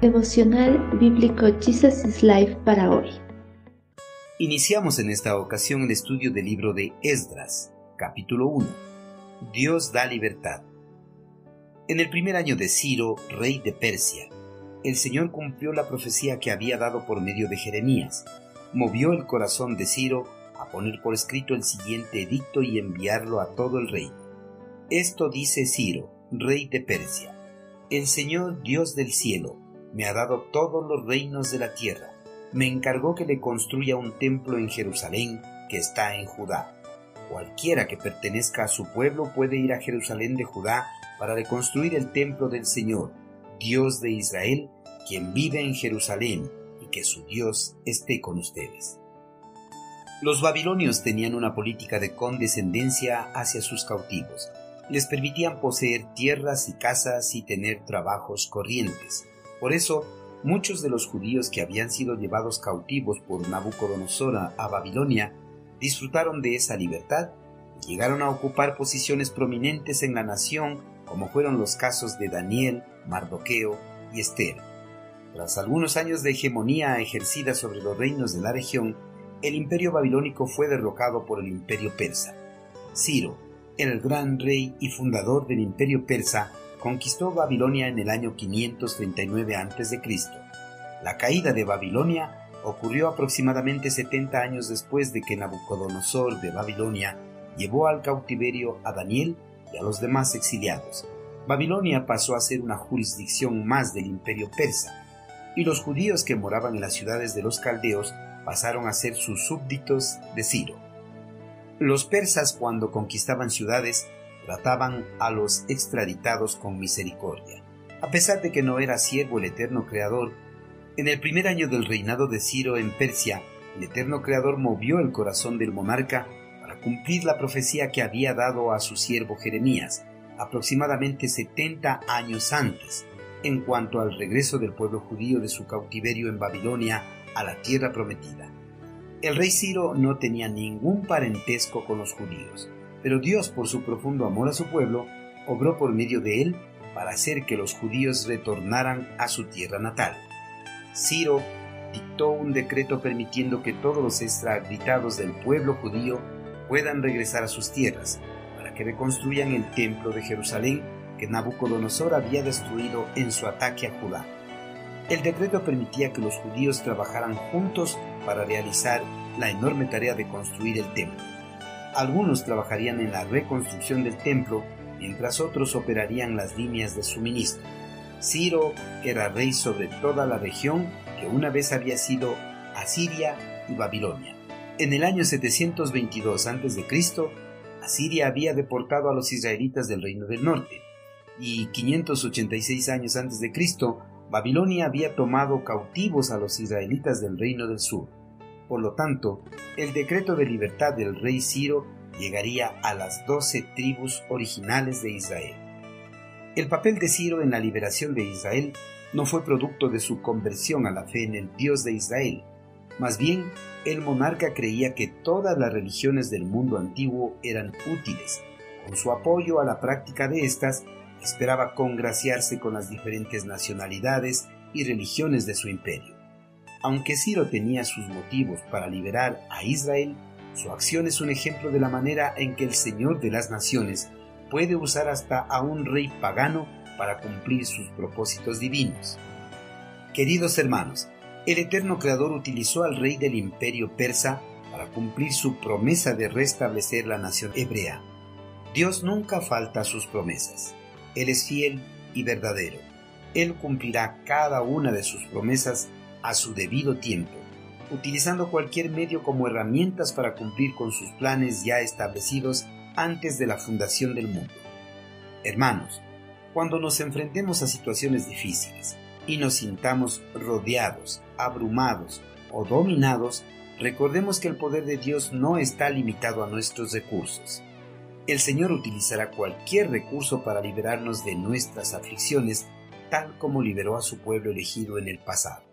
Devocional Bíblico Jesus is Life para hoy. Iniciamos en esta ocasión el estudio del libro de Esdras, capítulo 1. Dios da libertad. En el primer año de Ciro, rey de Persia, el Señor cumplió la profecía que había dado por medio de Jeremías. Movió el corazón de Ciro a poner por escrito el siguiente edicto y enviarlo a todo el reino. Esto dice Ciro, rey de Persia. El Señor Dios del cielo me ha dado todos los reinos de la tierra. Me encargó que le construya un templo en Jerusalén que está en Judá. Cualquiera que pertenezca a su pueblo puede ir a Jerusalén de Judá para reconstruir el templo del Señor, Dios de Israel, quien vive en Jerusalén, y que su Dios esté con ustedes. Los babilonios tenían una política de condescendencia hacia sus cautivos. Les permitían poseer tierras y casas y tener trabajos corrientes. Por eso, muchos de los judíos que habían sido llevados cautivos por Nabucodonosor a Babilonia disfrutaron de esa libertad y llegaron a ocupar posiciones prominentes en la nación, como fueron los casos de Daniel, Mardoqueo y Esther. Tras algunos años de hegemonía ejercida sobre los reinos de la región, el imperio babilónico fue derrocado por el imperio persa. Ciro, el gran rey y fundador del imperio persa, conquistó Babilonia en el año 539 a.C. La caída de Babilonia ocurrió aproximadamente 70 años después de que Nabucodonosor de Babilonia llevó al cautiverio a Daniel y a los demás exiliados. Babilonia pasó a ser una jurisdicción más del imperio persa, y los judíos que moraban en las ciudades de los caldeos pasaron a ser sus súbditos de Ciro. Los persas cuando conquistaban ciudades trataban a los extraditados con misericordia. A pesar de que no era siervo el eterno Creador, en el primer año del reinado de Ciro en Persia, el eterno Creador movió el corazón del monarca para cumplir la profecía que había dado a su siervo Jeremías, aproximadamente 70 años antes, en cuanto al regreso del pueblo judío de su cautiverio en Babilonia a la tierra prometida. El rey Ciro no tenía ningún parentesco con los judíos, pero Dios, por su profundo amor a su pueblo, obró por medio de él para hacer que los judíos retornaran a su tierra natal. Ciro dictó un decreto permitiendo que todos los extraditados del pueblo judío puedan regresar a sus tierras, para que reconstruyan el templo de Jerusalén que Nabucodonosor había destruido en su ataque a Judá. El decreto permitía que los judíos trabajaran juntos para realizar la enorme tarea de construir el templo. Algunos trabajarían en la reconstrucción del templo, mientras otros operarían las líneas de suministro. Ciro era rey sobre toda la región que una vez había sido Asiria y Babilonia. En el año 722 a.C., Asiria había deportado a los israelitas del reino del norte, y 586 años antes de Cristo, Babilonia había tomado cautivos a los israelitas del reino del sur. Por lo tanto, el decreto de libertad del rey Ciro llegaría a las doce tribus originales de Israel. El papel de Ciro en la liberación de Israel no fue producto de su conversión a la fe en el Dios de Israel. Más bien, el monarca creía que todas las religiones del mundo antiguo eran útiles. Con su apoyo a la práctica de estas, esperaba congraciarse con las diferentes nacionalidades y religiones de su imperio. Aunque Ciro tenía sus motivos para liberar a Israel, su acción es un ejemplo de la manera en que el Señor de las Naciones puede usar hasta a un rey pagano para cumplir sus propósitos divinos. Queridos hermanos, el eterno Creador utilizó al rey del imperio persa para cumplir su promesa de restablecer la nación hebrea. Dios nunca falta a sus promesas. Él es fiel y verdadero. Él cumplirá cada una de sus promesas a su debido tiempo, utilizando cualquier medio como herramientas para cumplir con sus planes ya establecidos antes de la fundación del mundo. Hermanos, cuando nos enfrentemos a situaciones difíciles y nos sintamos rodeados, abrumados o dominados, recordemos que el poder de Dios no está limitado a nuestros recursos. El Señor utilizará cualquier recurso para liberarnos de nuestras aflicciones, tal como liberó a su pueblo elegido en el pasado.